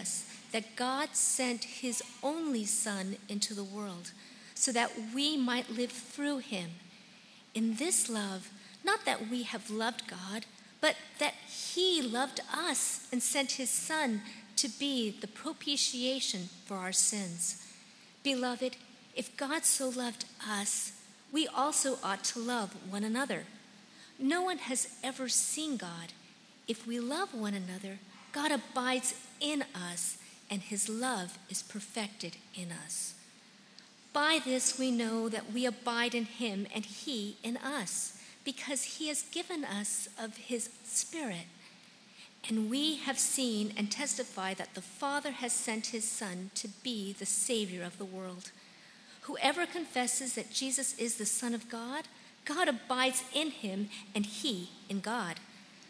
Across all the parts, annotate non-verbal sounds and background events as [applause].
us that God sent his only Son into the world so that we might live through him. In this love, not that we have loved God, but that he loved us and sent his Son to be the propitiation for our sins. Beloved, if God so loved us, we also ought to love one another. No one has ever seen God. If we love one another, God abides in us, and his love is perfected in us. By this we know that we abide in him and he in us, because he has given us of his Spirit. And we have seen and testify that the Father has sent his Son to be the Savior of the world. Whoever confesses that Jesus is the Son of God, God abides in him and he in God.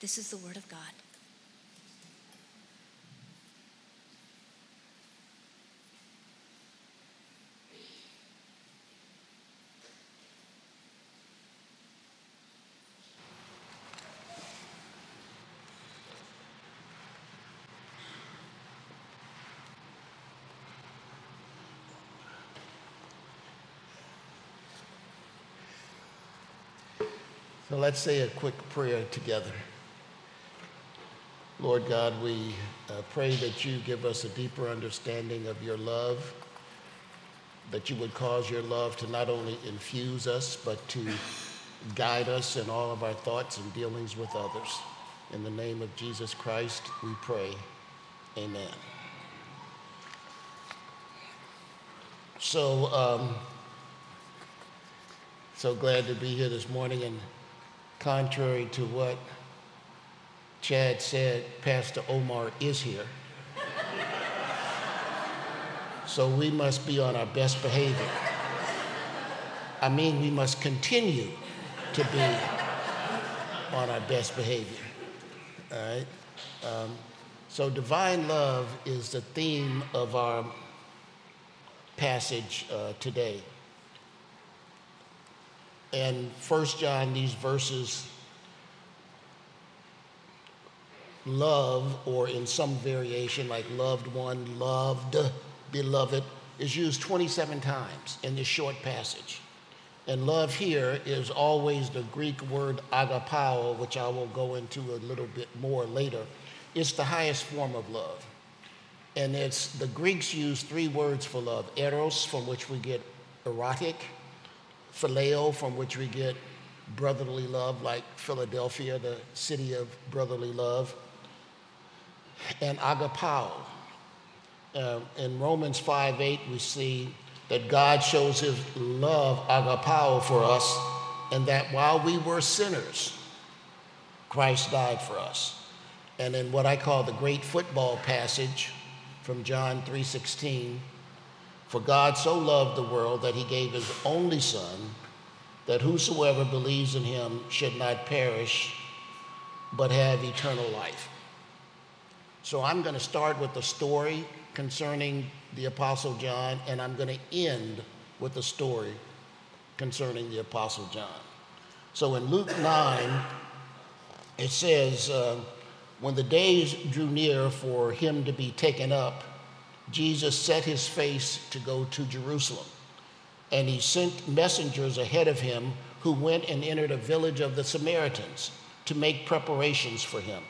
This is the word of God. So let's say a quick prayer together. Lord God, we uh, pray that you give us a deeper understanding of your love, that you would cause your love to not only infuse us, but to guide us in all of our thoughts and dealings with others. In the name of Jesus Christ, we pray. Amen. So, um, so glad to be here this morning, and contrary to what Chad said Pastor Omar is here. so we must be on our best behavior. I mean, we must continue to be on our best behavior. All right? Um, so, divine love is the theme of our passage uh, today. And First John, these verses love, or in some variation like loved one, loved, beloved, is used 27 times in this short passage. And love here is always the Greek word agapao, which I will go into a little bit more later. It's the highest form of love. And it's the Greeks use three words for love eros, from which we get erotic, phileo, from which we get brotherly love, like Philadelphia, the city of brotherly love, and agapao. Uh, in Romans 5 8, we see that God shows his love, agapao, for us, and that while we were sinners, Christ died for us. And in what I call the great football passage from John 3:16, for God so loved the world that he gave his only son that whosoever believes in him should not perish but have eternal life. So I'm going to start with the story concerning the Apostle John, and I'm going to end with the story concerning the Apostle John. So in Luke 9, it says, uh, When the days drew near for him to be taken up, Jesus set his face to go to Jerusalem. And he sent messengers ahead of him who went and entered a village of the Samaritans to make preparations for him.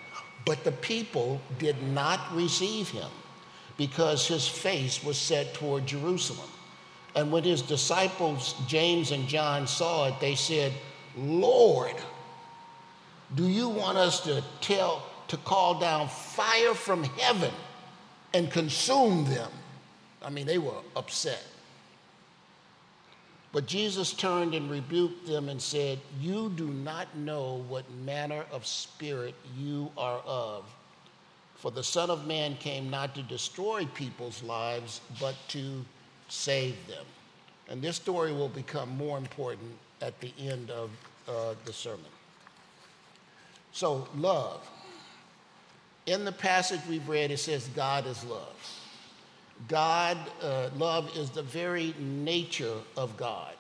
But the people did not receive him because his face was set toward Jerusalem. And when his disciples, James and John, saw it, they said, Lord, do you want us to tell, to call down fire from heaven and consume them? I mean, they were upset. But Jesus turned and rebuked them and said, You do not know what manner of spirit you are of. For the Son of Man came not to destroy people's lives, but to save them. And this story will become more important at the end of uh, the sermon. So, love. In the passage we've read, it says God is love. God, uh, love is the very nature of God.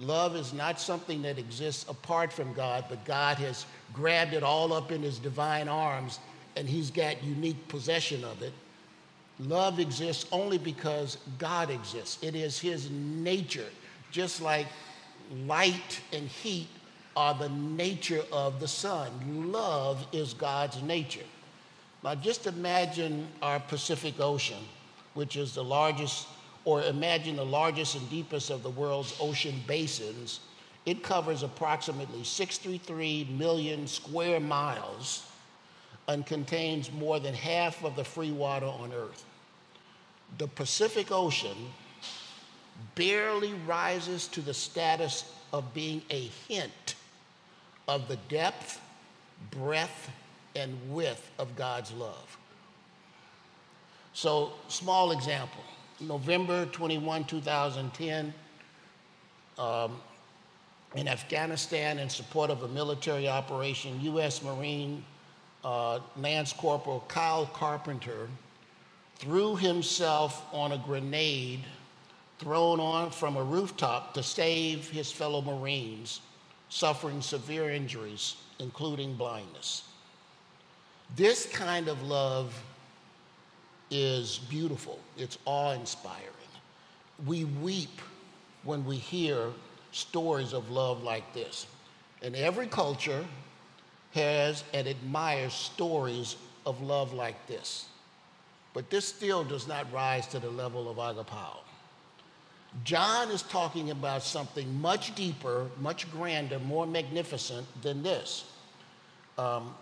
Love is not something that exists apart from God, but God has grabbed it all up in his divine arms and he's got unique possession of it. Love exists only because God exists. It is his nature, just like light and heat are the nature of the sun. Love is God's nature. Now, just imagine our Pacific Ocean, which is the largest, or imagine the largest and deepest of the world's ocean basins. It covers approximately 63 million square miles and contains more than half of the free water on Earth. The Pacific Ocean barely rises to the status of being a hint of the depth, breadth, and width of God's love. So, small example November 21, 2010, um, in Afghanistan, in support of a military operation, U.S. Marine uh, Lance Corporal Kyle Carpenter threw himself on a grenade thrown on from a rooftop to save his fellow Marines suffering severe injuries, including blindness. This kind of love is beautiful, it's awe inspiring. We weep when we hear stories of love like this. And every culture, has and admires stories of love like this. But this still does not rise to the level of agapao. John is talking about something much deeper, much grander, more magnificent than this. Um,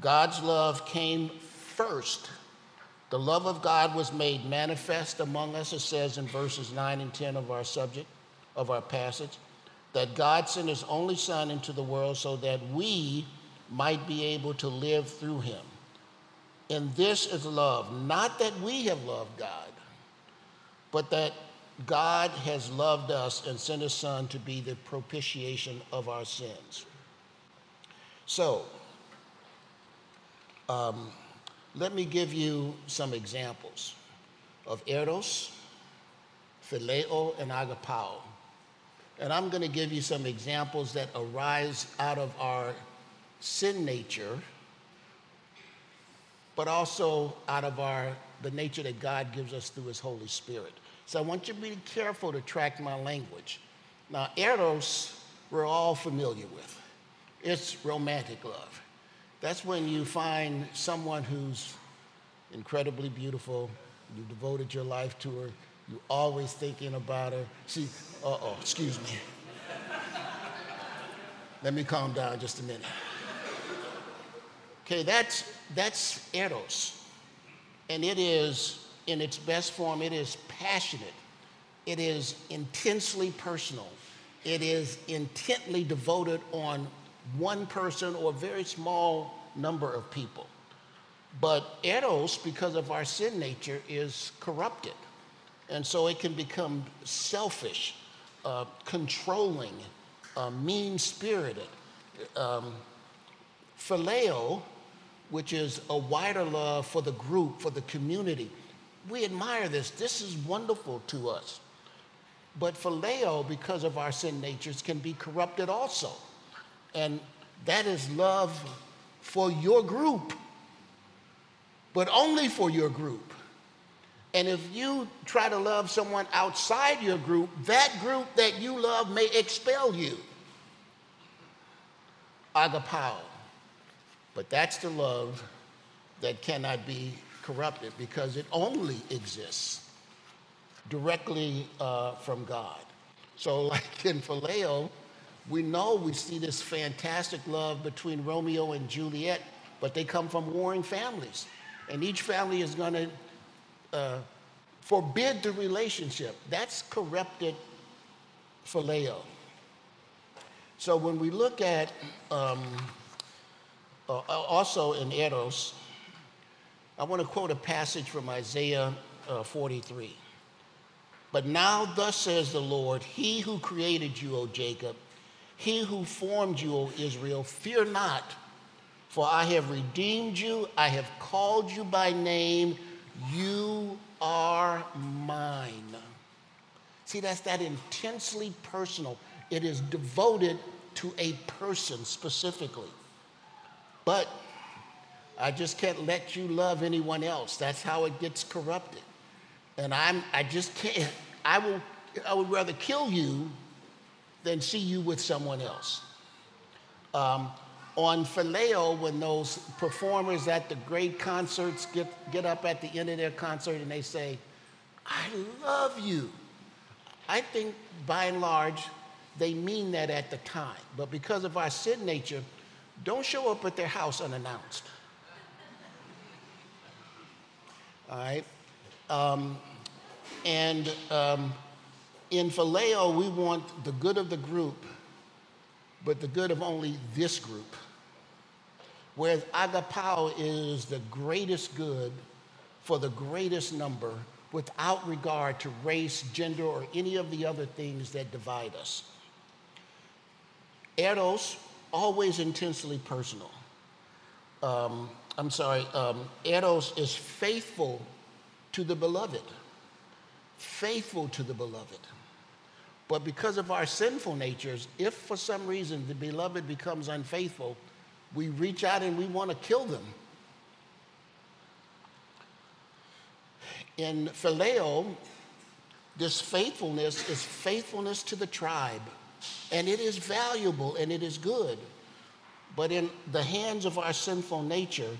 God's love came first. The love of God was made manifest among us, it says in verses 9 and 10 of our subject, of our passage, that God sent his only Son into the world so that we might be able to live through him. And this is love, not that we have loved God, but that God has loved us and sent his Son to be the propitiation of our sins. So, um, let me give you some examples of eros, phileo, and agapao. And I'm going to give you some examples that arise out of our sin nature, but also out of our the nature that God gives us through his Holy Spirit. So I want you to be careful to track my language. Now, eros, we're all familiar with. It's romantic love. That's when you find someone who's incredibly beautiful, you devoted your life to her, you're always thinking about her. See, uh oh, excuse me. Let me calm down just a minute. Okay, that's, that's eros. And it is, in its best form, it is passionate. It is intensely personal. It is intently devoted on one person or a very small number of people. But eros, because of our sin nature, is corrupted. And so it can become selfish, uh, controlling, uh, mean spirited. Um, phileo which is a wider love for the group, for the community. We admire this. This is wonderful to us. But phileo, because of our sin natures, can be corrupted also. And that is love for your group, but only for your group. And if you try to love someone outside your group, that group that you love may expel you. Agapao. But that's the love that cannot be corrupted because it only exists directly uh, from God. So, [laughs] like in Phileo, we know we see this fantastic love between Romeo and Juliet, but they come from warring families. And each family is going to uh, forbid the relationship. That's corrupted phileo. So when we look at um, uh, also in Eros, I want to quote a passage from Isaiah uh, 43. But now, thus says the Lord, He who created you, O Jacob, He who formed you, O Israel, fear not, for I have redeemed you, I have called you by name, you are mine. See, that's that intensely personal. It is devoted to a person specifically. But I just can't let you love anyone else. That's how it gets corrupted. And I'm, I just can't, I, will, I would rather kill you than see you with someone else. Um, on Phileo, when those performers at the great concerts get, get up at the end of their concert and they say, I love you. I think by and large, they mean that at the time. But because of our sin nature, don't show up at their house unannounced. All right? Um, and um, in Phileo, we want the good of the group, but the good of only this group. Whereas agapao is the greatest good for the greatest number without regard to race, gender, or any of the other things that divide us. Eros, always intensely personal. Um, I'm sorry, um, Eros is faithful to the beloved faithful to the beloved. But because of our sinful natures, if for some reason the beloved becomes unfaithful, we reach out and we want to kill them. In Phileo, this faithfulness is faithfulness to the tribe, and it is valuable and it is good. But in the hands of our sinful nature,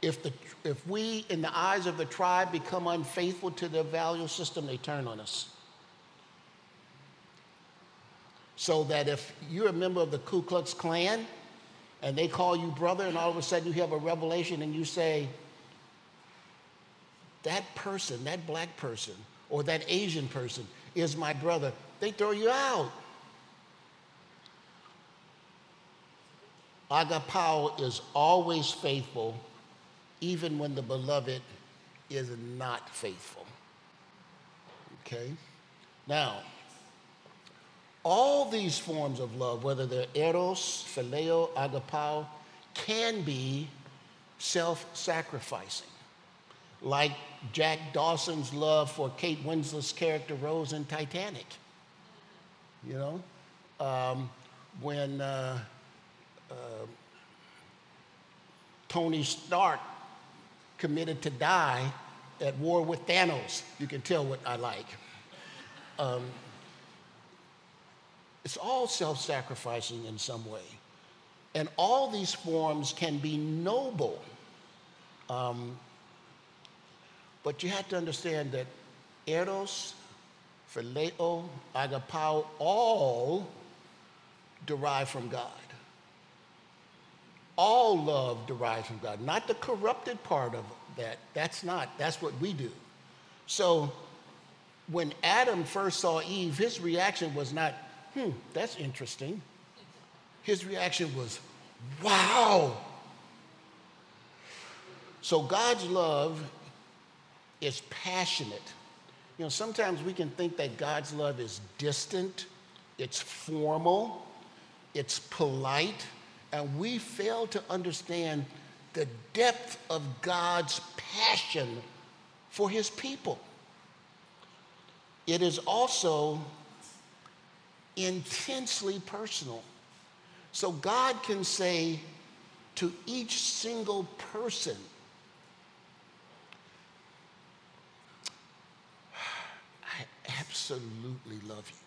if, the, if we, in the eyes of the tribe, become unfaithful to their value system, they turn on us. So that if you're a member of the Ku Klux Klan and they call you brother, and all of a sudden you have a revelation and you say, that person, that black person, or that Asian person is my brother, they throw you out. Agapao is always faithful even when the beloved is not faithful. Okay? Now, all these forms of love, whether they're eros, phileo, agapao, can be self sacrificing. Like Jack Dawson's love for Kate Winslet's character Rose in Titanic. You know? Um, when uh, uh, Tony Stark committed to die at war with Thanos. You can tell what I like. Um, it's all self sacrificing in some way. And all these forms can be noble. Um, but you have to understand that eros, phileo, agapao, all derive from God all love derives from God, not the corrupted part of that. That's not, that's what we do. So when Adam first saw Eve, his reaction was not, hmm, that's interesting. His reaction was, wow. So God's love is passionate. You know, sometimes we can think that God's love is distant, it's formal, it's polite and we fail to understand the depth of God's passion for his people. It is also intensely personal. So God can say to each single person, I absolutely love you.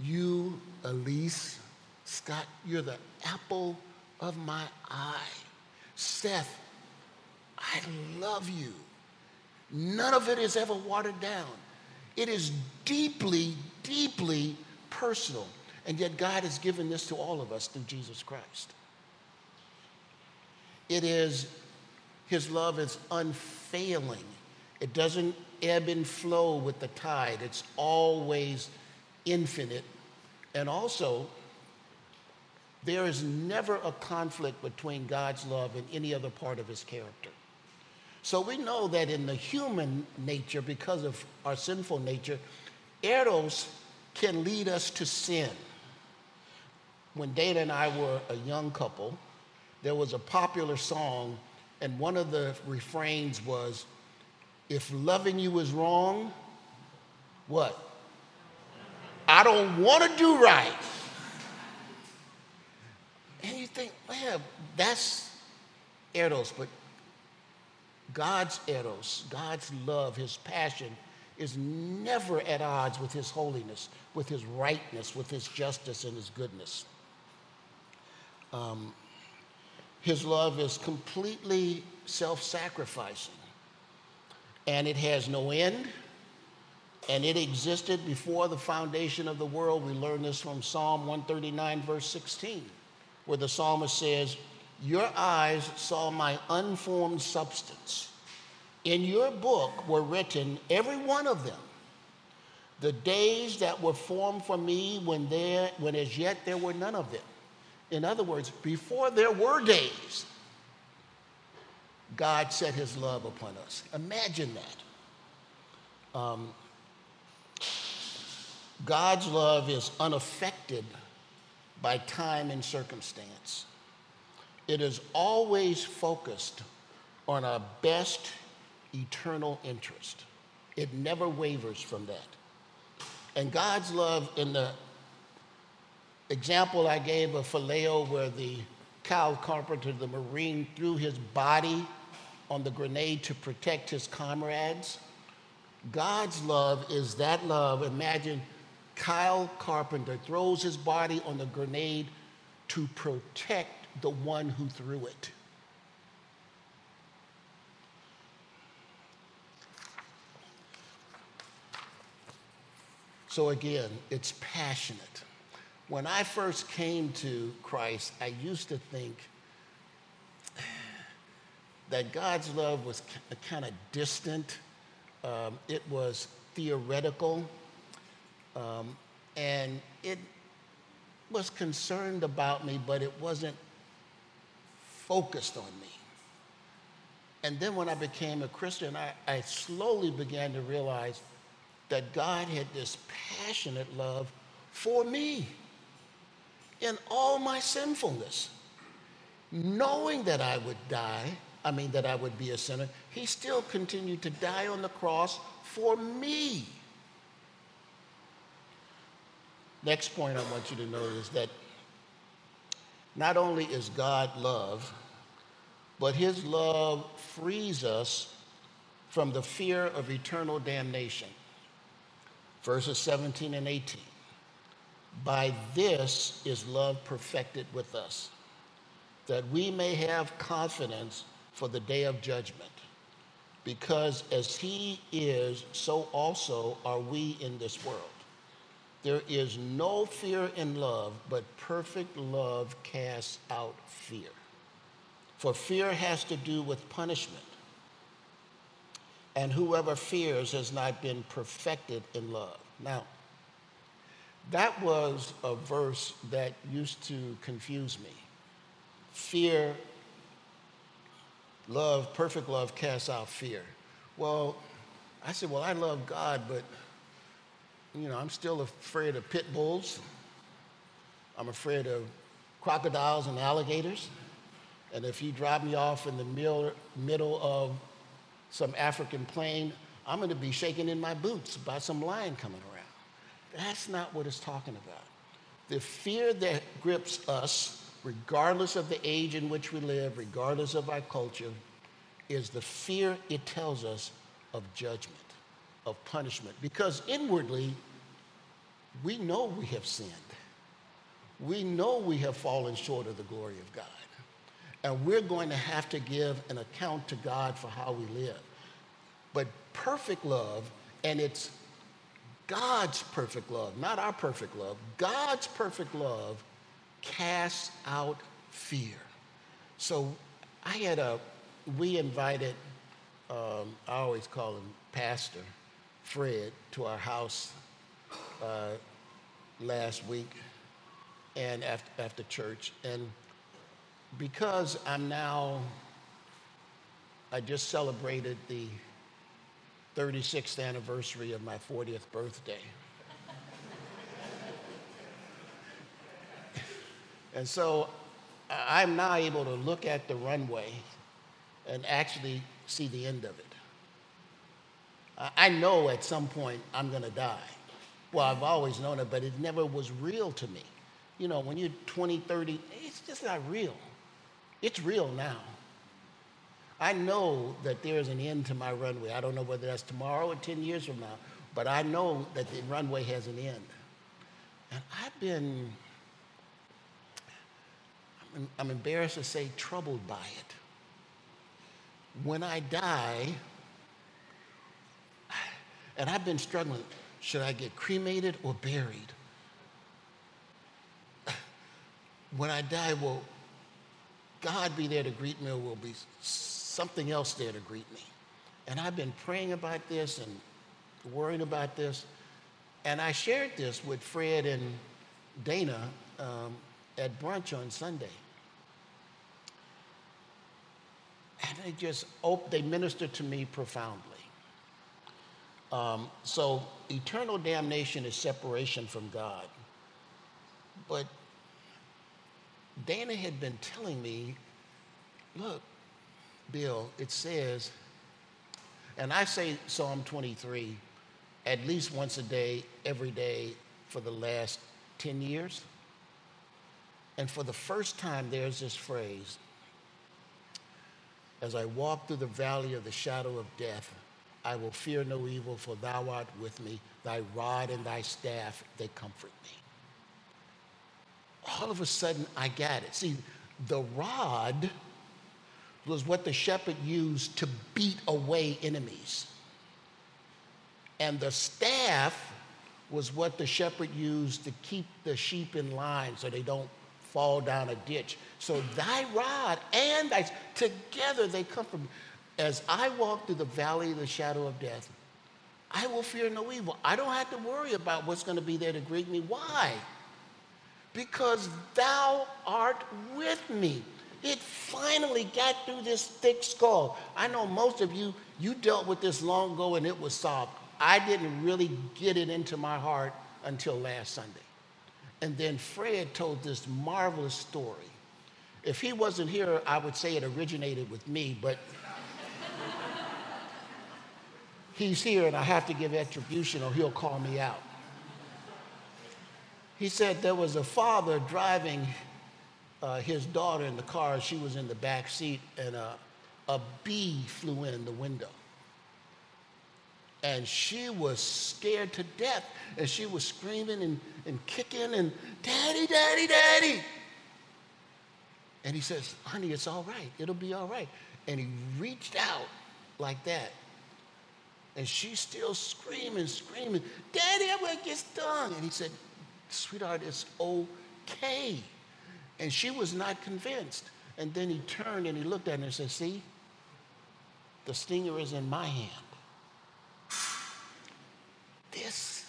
You, Elise, Scott, you're the apple of my eye. Seth, I love you. None of it is ever watered down. It is deeply, deeply personal. And yet, God has given this to all of us through Jesus Christ. It is, His love is unfailing. It doesn't ebb and flow with the tide, it's always infinite. And also, there is never a conflict between God's love and any other part of His character. So we know that in the human nature, because of our sinful nature, eros can lead us to sin. When Dana and I were a young couple, there was a popular song, and one of the refrains was, If loving you is wrong, what? I don't want to do right. And you think, well, that's eros, but God's eros, God's love, his passion is never at odds with his holiness, with his rightness, with his justice and his goodness. Um, his love is completely self sacrificing, and it has no end, and it existed before the foundation of the world. We learn this from Psalm 139, verse 16, where the psalmist says, your eyes saw my unformed substance. In your book were written, every one of them, the days that were formed for me when, there, when as yet there were none of them. In other words, before there were days, God set his love upon us. Imagine that. Um, God's love is unaffected by time and circumstance. It is always focused on our best eternal interest. It never wavers from that. And God's love, in the example I gave of Phileo, where the Kyle Carpenter, the Marine, threw his body on the grenade to protect his comrades. God's love is that love. Imagine Kyle Carpenter throws his body on the grenade to protect the one who threw it. So again, it's passionate. When I first came to Christ, I used to think that God's love was kind of distant, um, it was theoretical, um, and it was concerned about me, but it wasn't focused on me. And then when I became a Christian, I, I slowly began to realize that God had this passionate love for me in all my sinfulness. Knowing that I would die, I mean, that I would be a sinner, he still continued to die on the cross for me. Next point I want you to know is that not only is God love, but his love frees us from the fear of eternal damnation. Verses 17 and 18. By this is love perfected with us, that we may have confidence for the day of judgment. Because as he is, so also are we in this world. There is no fear in love, but perfect love casts out fear. For fear has to do with punishment. And whoever fears has not been perfected in love. Now, that was a verse that used to confuse me. Fear, love, perfect love casts out fear. Well, I said, well, I love God, but you know, I'm still afraid of pit bulls. I'm afraid of crocodiles and alligators. And if you drop me off in the middle, middle of some African plain, I'm going to be shaking in my boots by some lion coming around. That's not what it's talking about. The fear that grips us, regardless of the age in which we live, regardless of our culture, is the fear it tells us of judgment of punishment because inwardly we know we have sinned. We know we have fallen short of the glory of God. And we're going to have to give an account to God for how we live. But perfect love, and it's God's perfect love, not our perfect love, God's perfect love casts out fear. So I had a, we invited, um, I always call him Pastor Fred, to our house uh, last week and after, after church. And because I'm now, I just celebrated the 36th anniversary of my 40th birthday. and so I'm now able to look at the runway and actually see the end of it. I know at some point I'm going to die. Well, I've always known it, but it never was real to me. You know, when you're 20, 30, it's just not real. It's real now. I know that there is an end to my runway. I don't know whether that's tomorrow or 10 years from now, but I know that the runway has an end. And I've been, I'm, embarrassed to say, troubled by it. When I die, [sighs] and I've been struggling should I get cremated or buried? When I die, will God be there to greet me or will be something else there to greet me? And I've been praying about this and worrying about this. And I shared this with Fred and Dana um, at brunch on Sunday. And they just, op- they ministered to me profoundly. Um, so eternal damnation is separation from God. But Dana had been telling me, look, Bill, it says, and I say Psalm 23 at least once a day, every day for the last 10 years. And for the first time, there's this phrase As I walk through the valley of the shadow of death, I will fear no evil, for thou art with me. Thy rod and thy staff, they comfort me. All of a sudden, I got it. See, the rod was what the shepherd used to beat away enemies. And the staff was what the shepherd used to keep the sheep in line so they don't fall down a ditch. So thy rod and thy, together they comfort me. As I walk through the valley of the shadow of death, I will fear no evil. I don't have to worry about what's going to be there to greet me. Why? Because thou art with me. It finally got through this thick skull. I know most of you, you dealt with this long ago and it was solved. I didn't really get it into my heart until last Sunday. And then Fred told this marvelous story. If he wasn't here, I would say it originated with me, but he's here and I have to give attribution or he'll call me out. He said there was a father driving uh, his daughter in the car. She was in the back seat and a, a bee flew in the window. And she was scared to death and she was screaming and, and kicking and, Daddy, Daddy, Daddy. And he says, Honey, it's all right. It'll be all right. And he reached out like that and she's still screaming, screaming, Daddy, I'm gonna get stung. And he said, Sweetheart, it's okay. And she was not convinced. And then he turned and he looked at her and said, See, the stinger is in my hand. This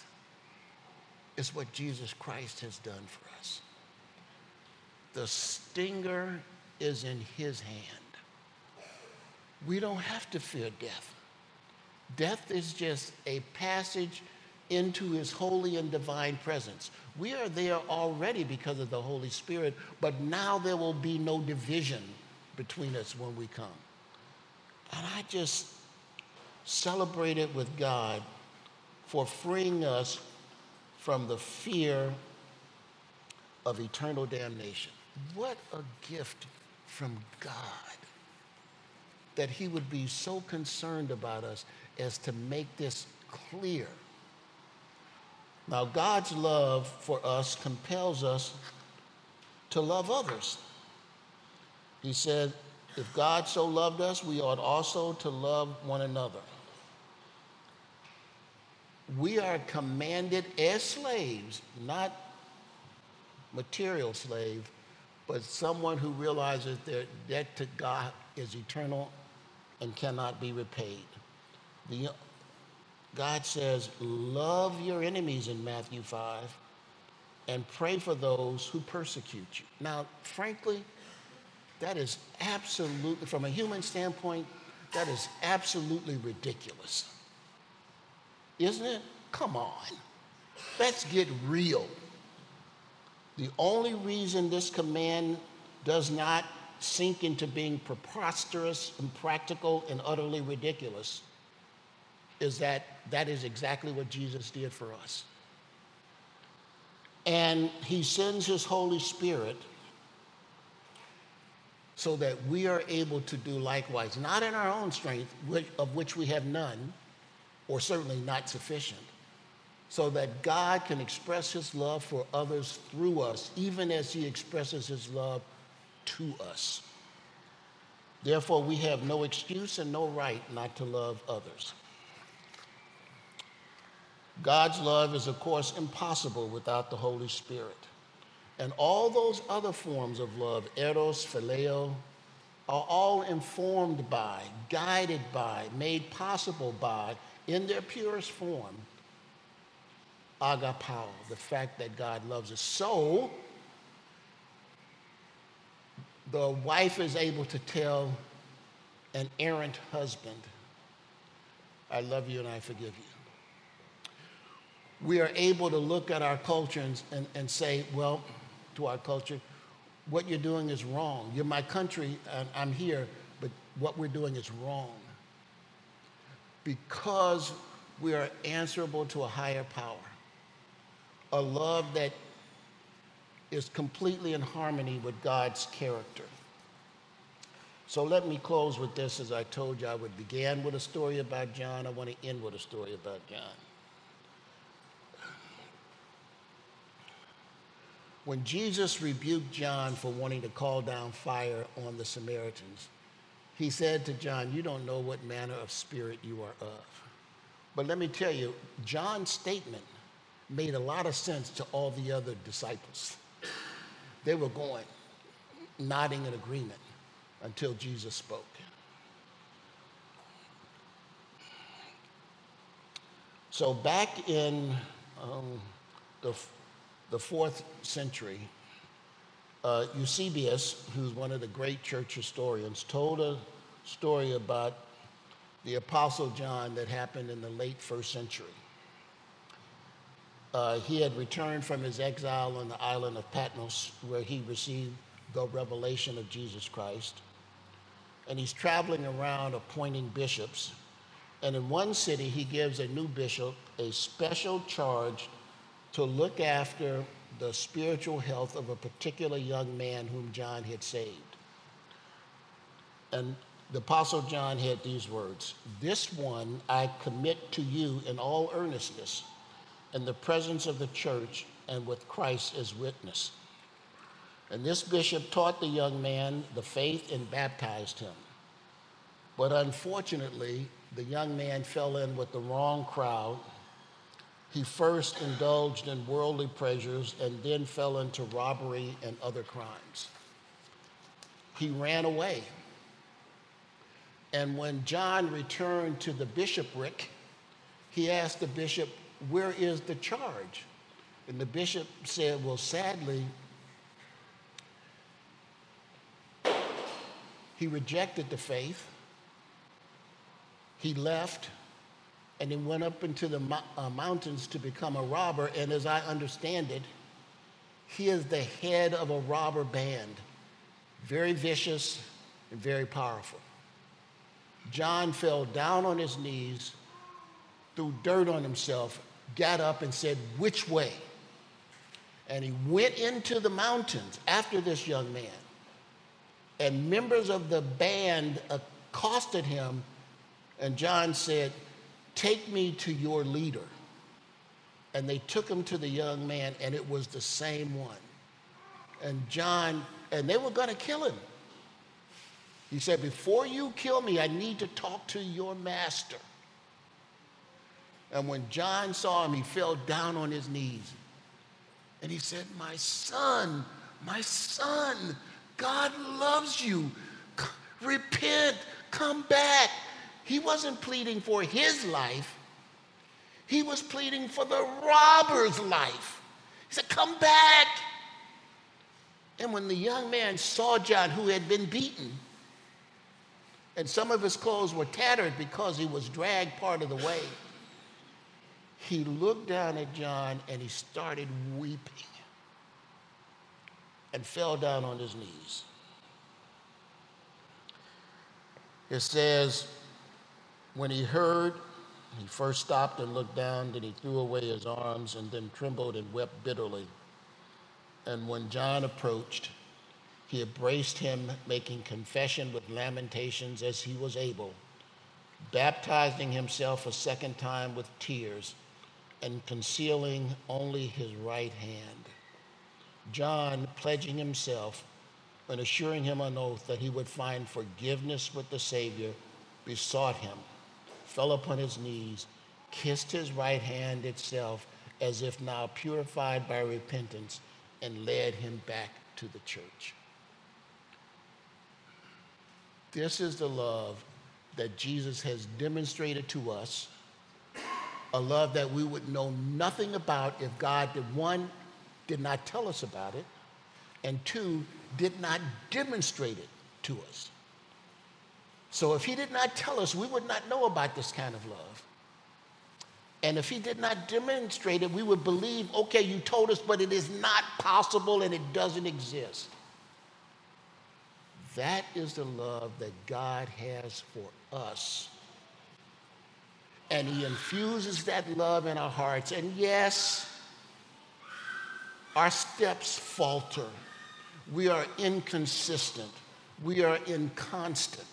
is what Jesus Christ has done for us. The stinger is in his hand. We don't have to fear death. Death is just a passage into his holy and divine presence. We are there already because of the Holy Spirit, but now there will be no division between us when we come. And I just celebrated with God for freeing us from the fear of eternal damnation. What a gift from God that He would be so concerned about us as to make this clear. Now, God's love for us compels us to love others. He said, If God so loved us, we ought also to love one another. We are commanded as slaves, not material slave, but someone who realizes their debt to God is eternal and cannot be repaid. The, God says, Love your enemies in Matthew 5 and pray for those who persecute you. Now, frankly, that is absolutely, from a human standpoint, that is absolutely ridiculous. Isn't it? Come on. Let's get real. The only reason this command does not sink into being preposterous, impractical, and utterly ridiculous is that that is exactly what Jesus did for us. And he sends his Holy Spirit so that we are able to do likewise, not in our own strength, of which we have none, or certainly not sufficient, so that God can express his love for others through us, even as he expresses his love to us. Therefore, we have no excuse and no right not to love others. God's love is, of course, impossible without the Holy Spirit. And all those other forms of love, eros, phileo, are all informed by, guided by, made possible by, in their purest form, agapao, the fact that God loves us. So, the wife is able to tell an errant husband, I love you and I forgive you. We are able to look at our culture and, and, and say, well, to our culture, what you're doing is wrong. You're my country, and I'm here, but what we're doing is wrong. Because we are answerable to a higher power, a love that is completely in harmony with God's character. So let me close with this as I told you I would begin with a story about John. I want to end with a story about John. When Jesus rebuked John for wanting to call down fire on the Samaritans, he said to John, You don't know what manner of spirit you are of. But let me tell you, John's statement made a lot of sense to all the other disciples. They were going, nodding in agreement until Jesus spoke. So, back in um, the the fourth century, uh, Eusebius, who's one of the great church historians, told a story about the Apostle John that happened in the late first century. Uh, he had returned from his exile on the island of Patmos, where he received the revelation of Jesus Christ. And he's traveling around appointing bishops. And in one city, he gives a new bishop a special charge to look after the spiritual health of a particular young man whom John had saved. And the Apostle John had these words This one I commit to you in all earnestness, in the presence of the church and with Christ as witness. And this bishop taught the young man the faith and baptized him. But unfortunately, the young man fell in with the wrong crowd he first indulged in worldly pleasures and then fell into robbery and other crimes. He ran away. And when John returned to the bishopric, he asked the bishop, Where is the charge? And the bishop said, Well, sadly, he rejected the faith, he left and he went up into the uh, mountains to become a robber. And as I understand it, he is the head of a robber band, very vicious and very powerful. John fell down on his knees, threw dirt on himself, got up and said, Which way? And he went into the mountains after this young man. And members of the band accosted him, and John said, Take me to your leader. And they took him to the young man, and it was the same one. And John, and they were going to kill him. He said, Before you kill me, I need to talk to your master. And when John saw him, he fell down on his knees. And he said, My son, my son, God loves you. Repent, come back. He wasn't pleading for his life, he was pleading for the robber's life. He said, Come back. And when the young man saw John, who had been beaten, and some of his clothes were tattered because he was dragged part of the way, he looked down at John and he started weeping and fell down on his knees. It says, when he heard, he first stopped and looked down, then he threw away his arms and then trembled and wept bitterly. And when John approached, he embraced him, making confession with lamentations as he was able, baptizing himself a second time with tears and concealing only his right hand. John, pledging himself and assuring him on oath that he would find forgiveness with the Savior, besought him, fell upon his knees, kissed his right hand itself as if now purified by repentance, and led him back to the church. This is the love that Jesus has demonstrated to us, a love that we would know nothing about if God did one did not tell us about it, and two, did not demonstrate it to us. So if he did not tell us, we would not know about this kind of love. And if he did not demonstrate it, we would believe, okay, you told us, but it is not possible and it doesn't exist. That is the love that God has for us. And he infuses that love in our hearts. And yes, our steps falter. We are inconsistent. We are inconstant.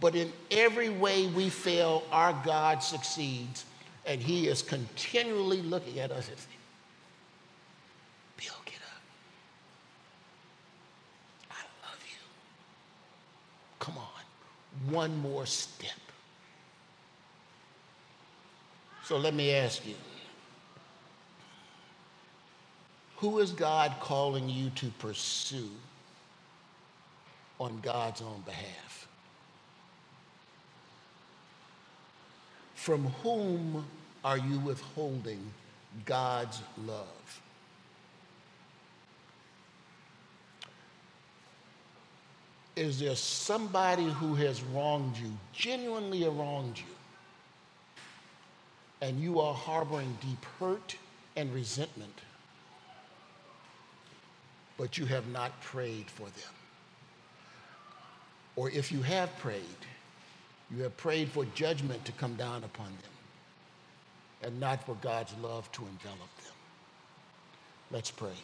But in every way we fail, our God succeeds. And He is continually looking at us and saying, Bill, get up. I love you. Come on, one more step. So let me ask you. Who is God calling you to pursue on God's own behalf? From whom are you withholding God's love? Is there somebody who has wronged you, genuinely wronged you, and you are harboring deep hurt and resentment? but you have not prayed for them. Or if you have prayed, you have prayed for judgment to come down upon them and not for God's love to envelop them. Let's pray.